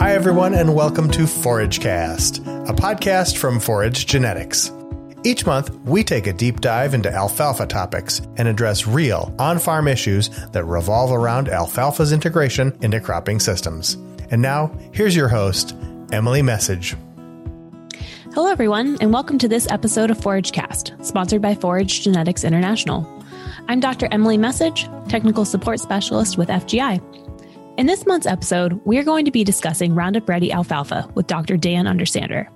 Hi, everyone, and welcome to ForageCast, a podcast from Forage Genetics. Each month, we take a deep dive into alfalfa topics and address real, on farm issues that revolve around alfalfa's integration into cropping systems. And now, here's your host, Emily Meccage. Hello, everyone, and welcome to this episode of ForageCast, sponsored by Forage Genetics International. I'm Dr. Emily Meccage, Technical Support Specialist with FGI. In this month's episode, we're going to be discussing Roundup Ready alfalfa with Dr. Dan Undersander.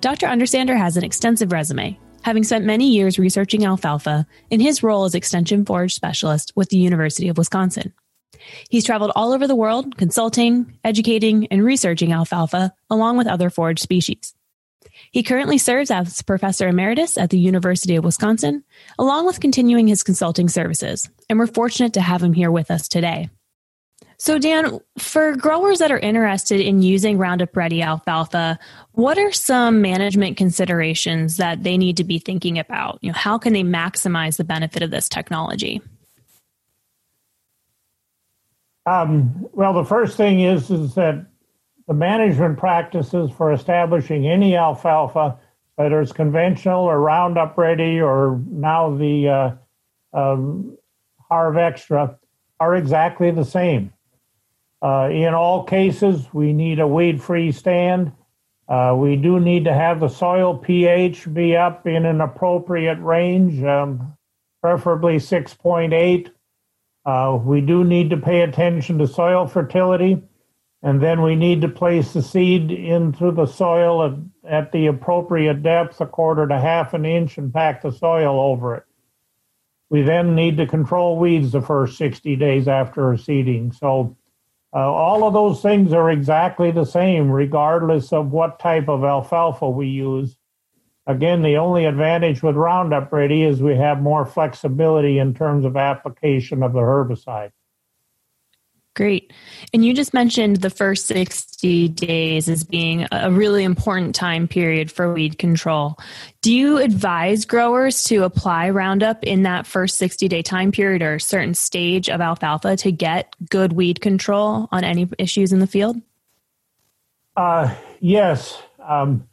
Dr. Undersander has an extensive resume, having spent many years researching alfalfa in his role as Extension Forage Specialist with the University of Wisconsin. He's traveled all over the world, consulting, educating, and researching alfalfa along with other forage species. He currently serves as Professor Emeritus at the University of Wisconsin, along with continuing his consulting services, and we're fortunate to have him here with us today. So, Dan, for growers that are interested in using Roundup Ready alfalfa, what are some management considerations that they need to be thinking about? You know, how can they maximize the benefit of this technology? Um, well, the first thing is is that the management practices for establishing any alfalfa, whether it's conventional or Roundup Ready or now the uh, um, HarvXtra, are exactly the same. Uh, in all cases, we need a weed free stand. Uh, we do need to have the soil pH be up in an appropriate range, um, preferably 6.8. Uh, we do need to pay attention to soil fertility, and then we need to place the seed into the soil at, at the appropriate depth, a quarter to half an inch, and pack the soil over it. We then need to control weeds the first 60 days after seeding. So uh, all of those things are exactly the same, regardless of what type of alfalfa we use. Again, the only advantage with Roundup Ready is we have more flexibility in terms of application of the herbicide. Great. And you just mentioned the first 60 days as being a really important time period for weed control. Do you advise growers to apply Roundup in that first 60 day time period or a certain stage of alfalfa to get good weed control on any issues in the field? Uh, yes. Um,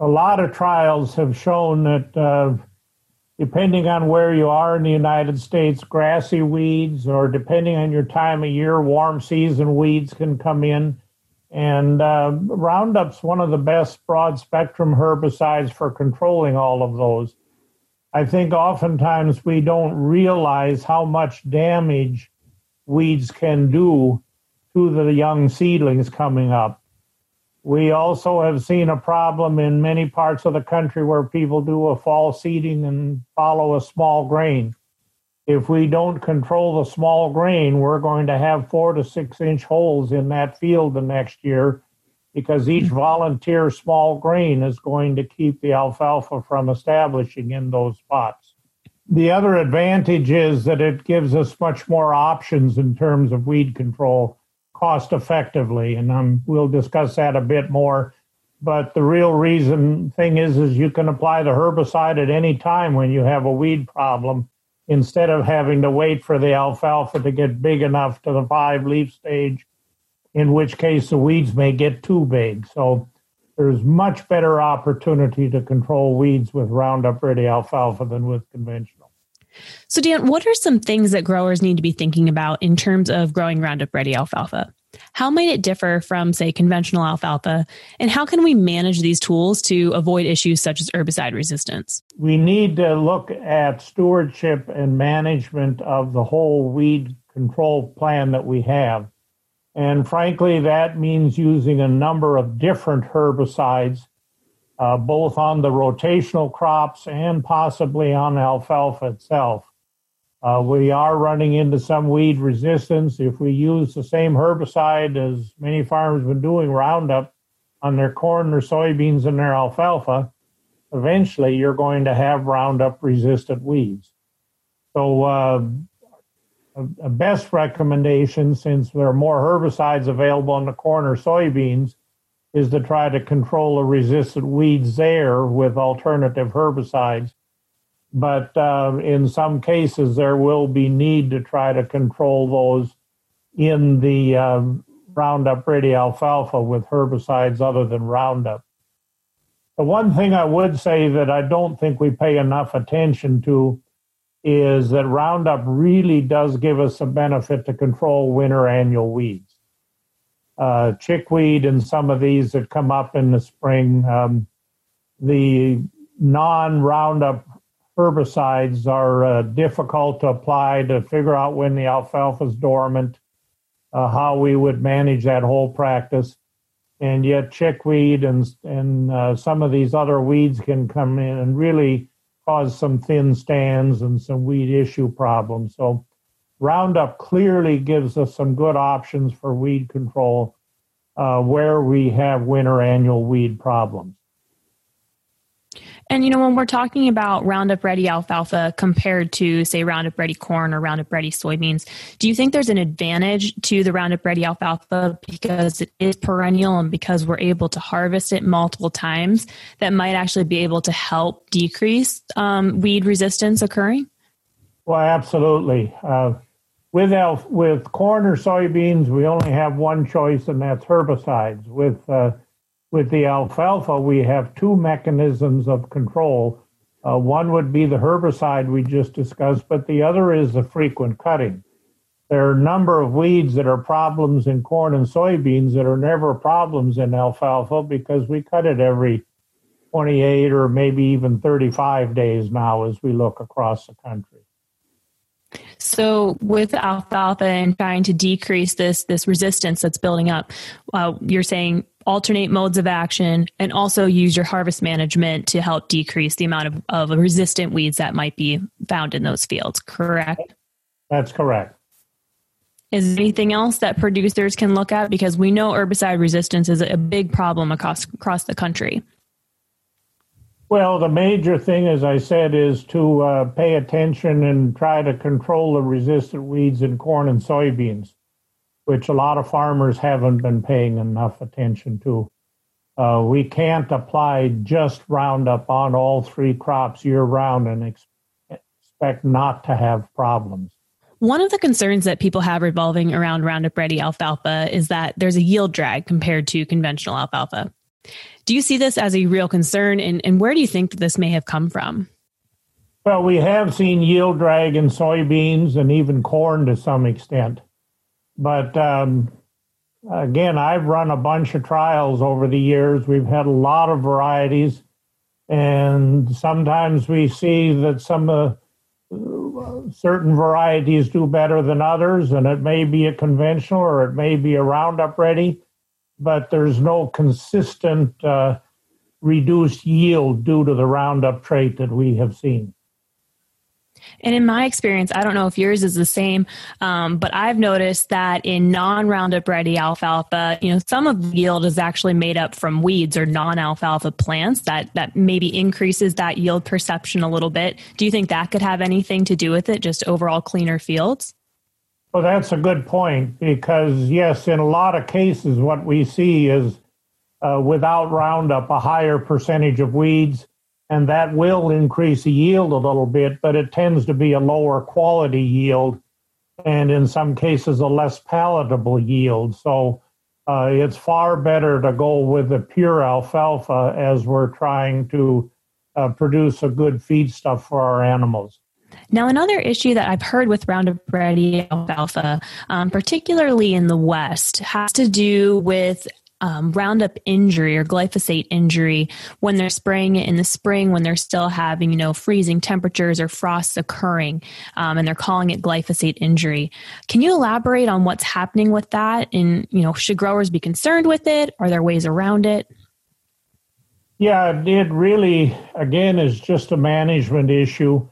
a lot of trials have shown that. Uh, depending on where you are in the United States, grassy weeds, or depending on your time of year, warm season weeds can come in. And uh, Roundup's one of the best broad spectrum herbicides for controlling all of those. I think oftentimes we don't realize how much damage weeds can do to the young seedlings coming up. We also have seen a problem in many parts of the country where people do a fall seeding and follow a small grain. If we don't control the small grain, we're going to have four to six inch holes in that field the next year because each hmm. volunteer small grain is going to keep the alfalfa from establishing in those spots. The other advantage is that it gives us much more options in terms of weed control cost effectively, and um, we'll discuss that a bit more. But the real reason thing is, is you can apply the herbicide at any time when you have a weed problem, instead of having to wait for the alfalfa to get big enough to the five leaf stage, in which case the weeds may get too big. So there's much better opportunity to control weeds with Roundup Ready alfalfa than with conventional. So, Dan, what are some things that growers need to be thinking about in terms of growing Roundup Ready alfalfa? How might it differ from, say, conventional alfalfa? And how can we manage these tools to avoid issues such as herbicide resistance? We need to look at stewardship and management of the whole weed control plan that we have. And frankly, that means using a number of different herbicides uh, both on the rotational crops and possibly on alfalfa itself. Uh, we are running into some weed resistance. If we use the same herbicide as many farmers have been doing, Roundup, on their corn, their soybeans, and their alfalfa, eventually you're going to have Roundup resistant weeds. So, uh, a, a best recommendation, since there are more herbicides available on the corn or soybeans, is to try to control the resistant weeds there with alternative herbicides. But uh, in some cases, there will be need to try to control those in the uh, Roundup Ready alfalfa with herbicides other than Roundup. The one thing I would say that I don't think we pay enough attention to is that Roundup really does give us a benefit to control winter annual weeds. Uh, chickweed and some of these that come up in the spring, um, the non Roundup herbicides are uh, difficult to apply to figure out when the alfalfa is dormant, uh, how we would manage that whole practice. And yet, chickweed and, and uh, some of these other weeds can come in and really cause some thin stands and some weed issue problems. So, Roundup clearly gives us some good options for weed control uh, where we have winter annual weed problems. And you know, when we're talking about Roundup Ready alfalfa compared to, say, Roundup Ready corn or Roundup Ready soybeans, do you think there's an advantage to the Roundup Ready alfalfa because it is perennial and because we're able to harvest it multiple times that might actually be able to help decrease um, weed resistance occurring? Well, absolutely. Uh, with elf, with corn or soybeans, we only have one choice, and that's herbicides. With uh, with the alfalfa, we have two mechanisms of control. Uh, one would be the herbicide we just discussed, but the other is the frequent cutting. There are a number of weeds that are problems in corn and soybeans that are never problems in alfalfa because we cut it every 28 or maybe even 35 days now as we look across the country. So with alfalfa and trying to decrease this this resistance that's building up, uh, you're saying alternate modes of action and also use your harvest management to help decrease the amount of, of resistant weeds that might be found in those fields. Correct? That's correct. Is there anything else that producers can look at because we know herbicide resistance is a big problem across across the country. Well, the major thing, as I said, is to uh, pay attention and try to control the resistant weeds in corn and soybeans, which a lot of farmers haven't been paying enough attention to. Uh, we can't apply just Roundup on all three crops year round and ex- expect not to have problems. One of the concerns that people have revolving around Roundup Ready alfalfa is that there's a yield drag compared to conventional alfalfa. Do you see this as a real concern, and, and where do you think this may have come from? Well, we have seen yield drag in soybeans and even corn to some extent. But um, again, I've run a bunch of trials over the years. We've had a lot of varieties, and sometimes we see that some uh, certain varieties do better than others, and it may be a conventional or it may be a Roundup Ready but there's no consistent uh, reduced yield due to the Roundup trait that we have seen. And in my experience, I don't know if yours is the same, um, but I've noticed that in non-Roundup ready alfalfa, you know, some of the yield is actually made up from weeds or non-alfalfa plants that that maybe increases that yield perception a little bit. Do you think that could have anything to do with it? Just overall cleaner fields? Well, that's a good point because, yes, in a lot of cases, what we see is uh, without Roundup, a higher percentage of weeds, and that will increase the yield a little bit, but it tends to be a lower quality yield, and in some cases, a less palatable yield. So uh, it's far better to go with the pure alfalfa as we're trying to uh, produce a good feedstuff for our animals. Now, another issue that I've heard with Roundup Ready alfalfa, um, particularly in the West, has to do with um, Roundup injury or glyphosate injury when they're spraying it in the spring when they're still having, you know, freezing temperatures or frosts occurring, um, and they're calling it glyphosate injury. Can you elaborate on what's happening with that? And, you know, should growers be concerned with it? Are there ways around it? Yeah, it really, again, is just a management issue.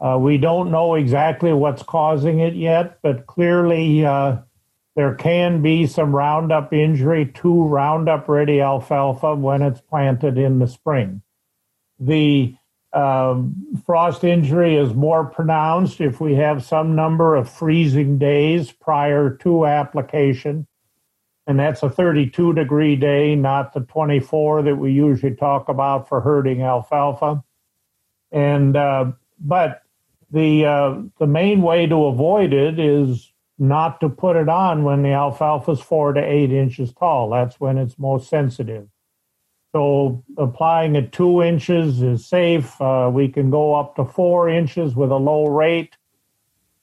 Uh, we don't know exactly what's causing it yet, but clearly uh, there can be some Roundup injury to Roundup Ready alfalfa when it's planted in the spring. The um, frost injury is more pronounced if we have some number of freezing days prior to application. And that's a 32 degree day, not the 24 that we usually talk about for herding alfalfa. And, uh, but the uh, the main way to avoid it is not to put it on when the alfalfa is four to eight inches tall. That's when it's most sensitive. So applying at two inches is safe. Uh, we can go up to four inches with a low rate.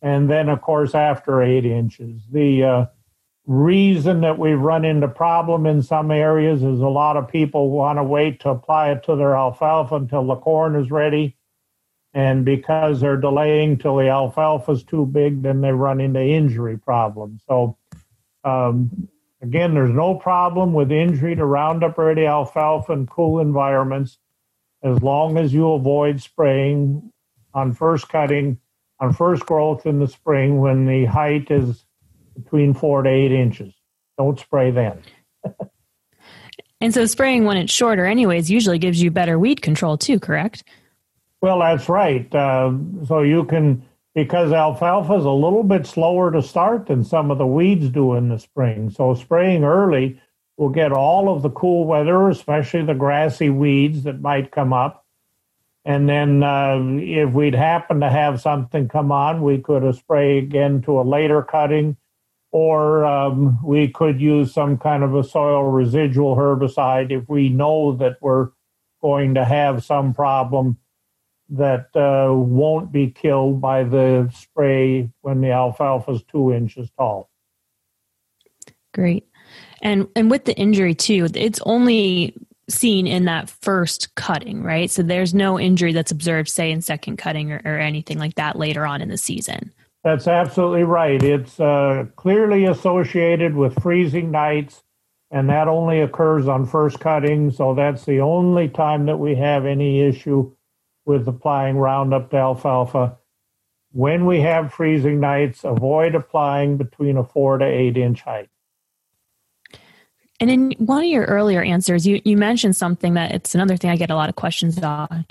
And then, of course, after eight inches. The uh, reason that we've run into problem in some areas is a lot of people want to wait to apply it to their alfalfa until the corn is ready. And because they're delaying till the alfalfa is too big, then they run into injury problems. So um, Again, there's no problem with injury to Roundup Ready alfalfa in cool environments as long as you avoid spraying on first cutting, on first growth in the spring when the height is between four to eight inches. Don't spray then. and so spraying when it's shorter, anyways, usually gives you better weed control too, correct? Well, that's right. Uh, so you can because alfalfa is a little bit slower to start than some of the weeds do in the spring. So spraying early will get all of the cool weather, especially the grassy weeds that might come up. And then uh, if we'd happen to have something come on, we could spray again to a later cutting, or um, we could use some kind of a soil residual herbicide if we know that we're going to have some problem that uh, won't be killed by the spray when the alfalfa is two inches tall. Great. And and with the injury too, it's only seen in that first cutting, right? So there's no injury that's observed, say, in second cutting or, or anything like that later on in the season. That's absolutely right. It's uh, clearly associated with freezing nights, and that only occurs on first cutting. So that's the only time that we have any issue with applying Roundup to alfalfa. When we have freezing nights, avoid applying between a four to eight inch height. And in one of your earlier answers, you, you mentioned something that it's another thing I get a lot of questions on,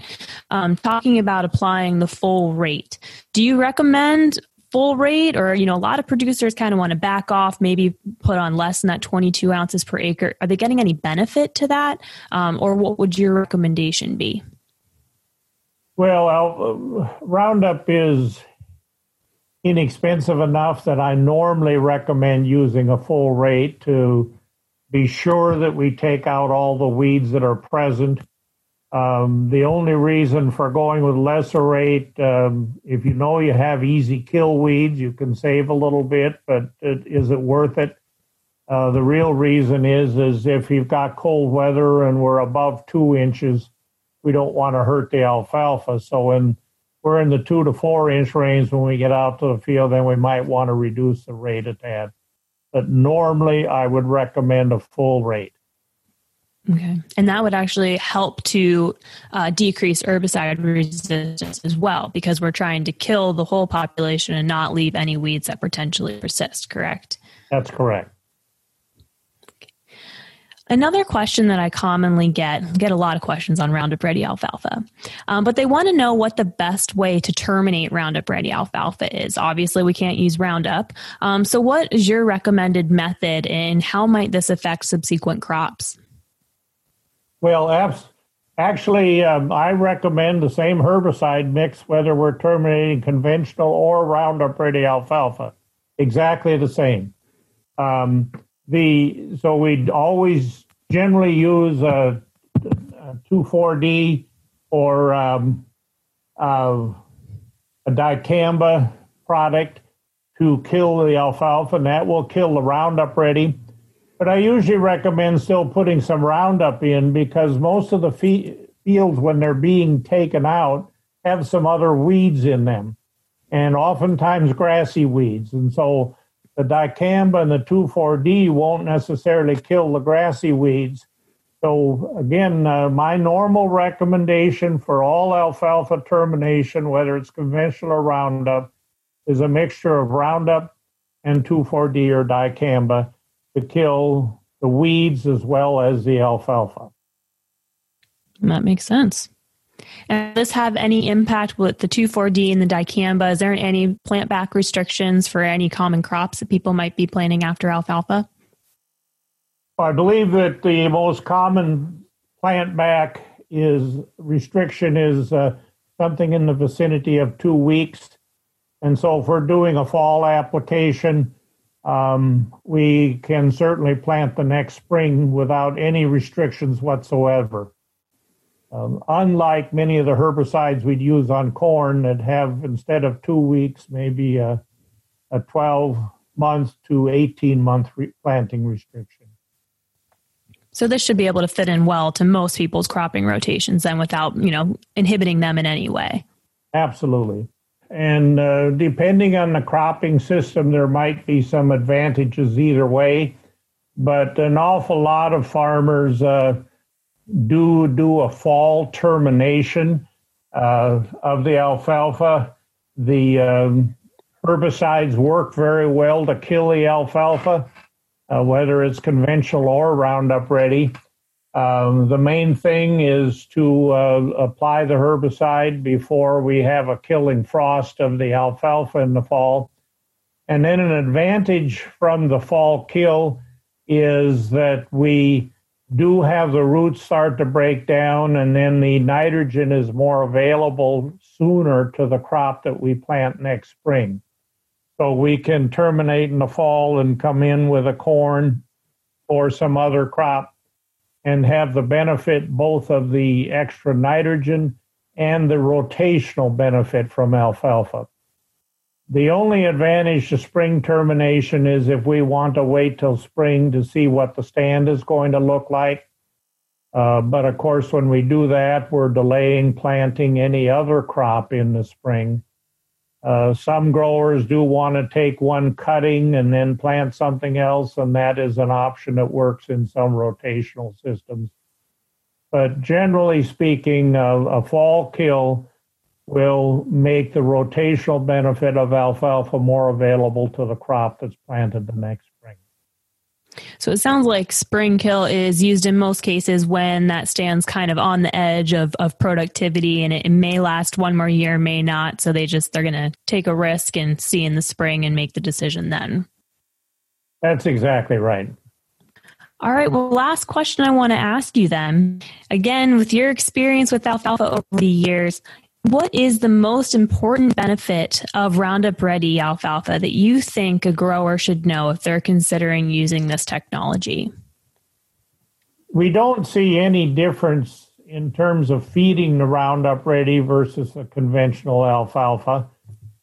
um, talking about applying the full rate. Do you recommend full rate or, you know, a lot of producers kind of want to back off, maybe put on less than that 22 ounces per acre. Are they getting any benefit to that? Um, or what would your recommendation be? Well, uh, Roundup is inexpensive enough that I normally recommend using a full rate to be sure that we take out all the weeds that are present. Um, the only reason for going with lesser rate, um, if you know you have easy kill weeds, you can save a little bit, but it, is it worth it? Uh, the real reason is is if you've got cold weather and we're above two inches, we don't want to hurt the alfalfa. So when we're in the two to four inch range when we get out to the field, then we might want to reduce the rate a tad. But normally, I would recommend a full rate. Okay. And that would actually help to uh, decrease herbicide resistance as well, because we're trying to kill the whole population and not leave any weeds that potentially persist, correct? That's correct. Another question that I commonly get, get a lot of questions on Roundup Ready alfalfa, um, but they want to know what the best way to terminate Roundup Ready alfalfa is. Obviously, we can't use Roundup. Um, so, what is your recommended method, and how might this affect subsequent crops? Well, actually, um, I recommend the same herbicide mix whether we're terminating conventional or Roundup Ready alfalfa. Exactly the same. Um, the so we'd always generally use a, a 2,4-D or um, uh, a dicamba product to kill the alfalfa, and that will kill the Roundup ready. But I usually recommend still putting some Roundup in because most of the fields, when they're being taken out, have some other weeds in them, and oftentimes grassy weeds. And so the dicamba and the 2,4-D won't necessarily kill the grassy weeds. So again, uh, my normal recommendation for all alfalfa termination, whether it's conventional or Roundup, is a mixture of Roundup and 2,4-D or dicamba to kill the weeds as well as the alfalfa. That makes sense. And does this have any impact with the 2,4-D and the dicamba? Is there any plant back restrictions for any common crops that people might be planting after alfalfa? I believe that the most common plant back is restriction is uh, something in the vicinity of two weeks. And so, if we're doing a fall application, um, we can certainly plant the next spring without any restrictions whatsoever. Um, unlike many of the herbicides we'd use on corn that have, instead of two weeks, maybe a, a 12 month to 18 month re- planting restriction. So this should be able to fit in well to most people's cropping rotations then without, you know, inhibiting them in any way. Absolutely. And uh, depending on the cropping system, there might be some advantages either way. But an awful lot of farmers uh, do do a fall termination uh, of the alfalfa. The um, herbicides work very well to kill the alfalfa, uh, whether it's conventional or Roundup Ready. Um, the main thing is to uh, apply the herbicide before we have a killing frost of the alfalfa in the fall. And then an advantage from the fall kill is that we do have the roots start to break down, and then the nitrogen is more available sooner to the crop that we plant next spring. So we can terminate in the fall and come in with a corn or some other crop and have the benefit both of the extra nitrogen and the rotational benefit from alfalfa. The only advantage to spring termination is if we want to wait till spring to see what the stand is going to look like. Uh, but of course, when we do that, we're delaying planting any other crop in the spring. Uh, some growers do want to take one cutting and then plant something else, and that is an option that works in some rotational systems. But generally speaking, uh, a fall kill will make the rotational benefit of alfalfa more available to the crop that's planted the next spring. so it sounds like spring kill is used in most cases when that stands kind of on the edge of, of productivity and it, it may last one more year, may not. So they just, they're going to take a risk and see in the spring and make the decision then. That's exactly right. All right. Well, last question I want to ask you then. Again, with your experience with alfalfa over the years, what is the most important benefit of Roundup Ready alfalfa that you think a grower should know if they're considering using this technology? We don't see any difference in terms of feeding the Roundup Ready versus a conventional alfalfa.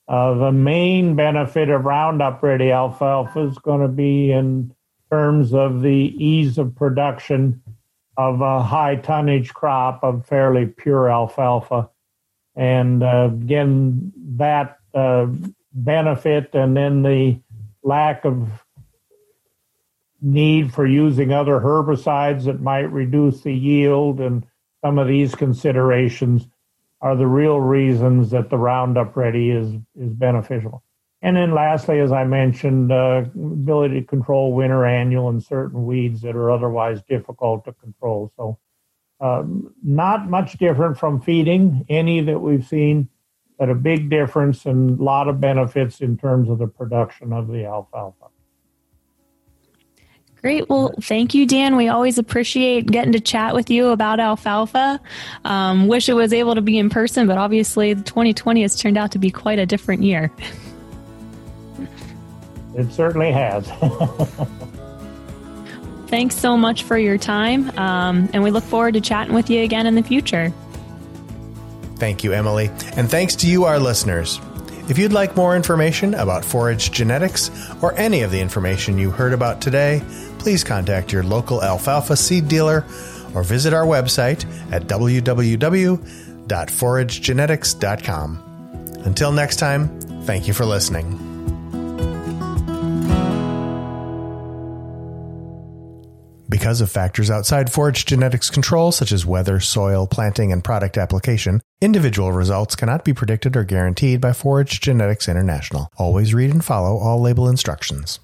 Uh, the main benefit of Roundup Ready alfalfa is going to be in terms of the ease of production of a high tonnage crop of fairly pure alfalfa and uh, again that uh, benefit and then the lack of need for using other herbicides that might reduce the yield and some of these considerations are the real reasons that the Roundup Ready is is beneficial. And then lastly, as I mentioned, uh, ability to control winter annual and certain weeds that are otherwise difficult to control. So um, not much different from feeding any that we've seen, but a big difference and a lot of benefits in terms of the production of the alfalfa. Great. Well, thank you, Dan. We always appreciate getting to chat with you about alfalfa. Um, wish it was able to be in person, but obviously 2020 has turned out to be quite a different year. It certainly has. Thanks so much for your time, um, and we look forward to chatting with you again in the future. Thank you, Emily. And thanks to you, our listeners. If you'd like more information about forage genetics or any of the information you heard about today, please contact your local alfalfa seed dealer or visit our website at www.foragegenetics.com. Until next time, thank you for listening. Because of factors outside forage genetics control, such as weather, soil, planting, and product application, individual results cannot be predicted or guaranteed by Forage Genetics International. Always read and follow all label instructions.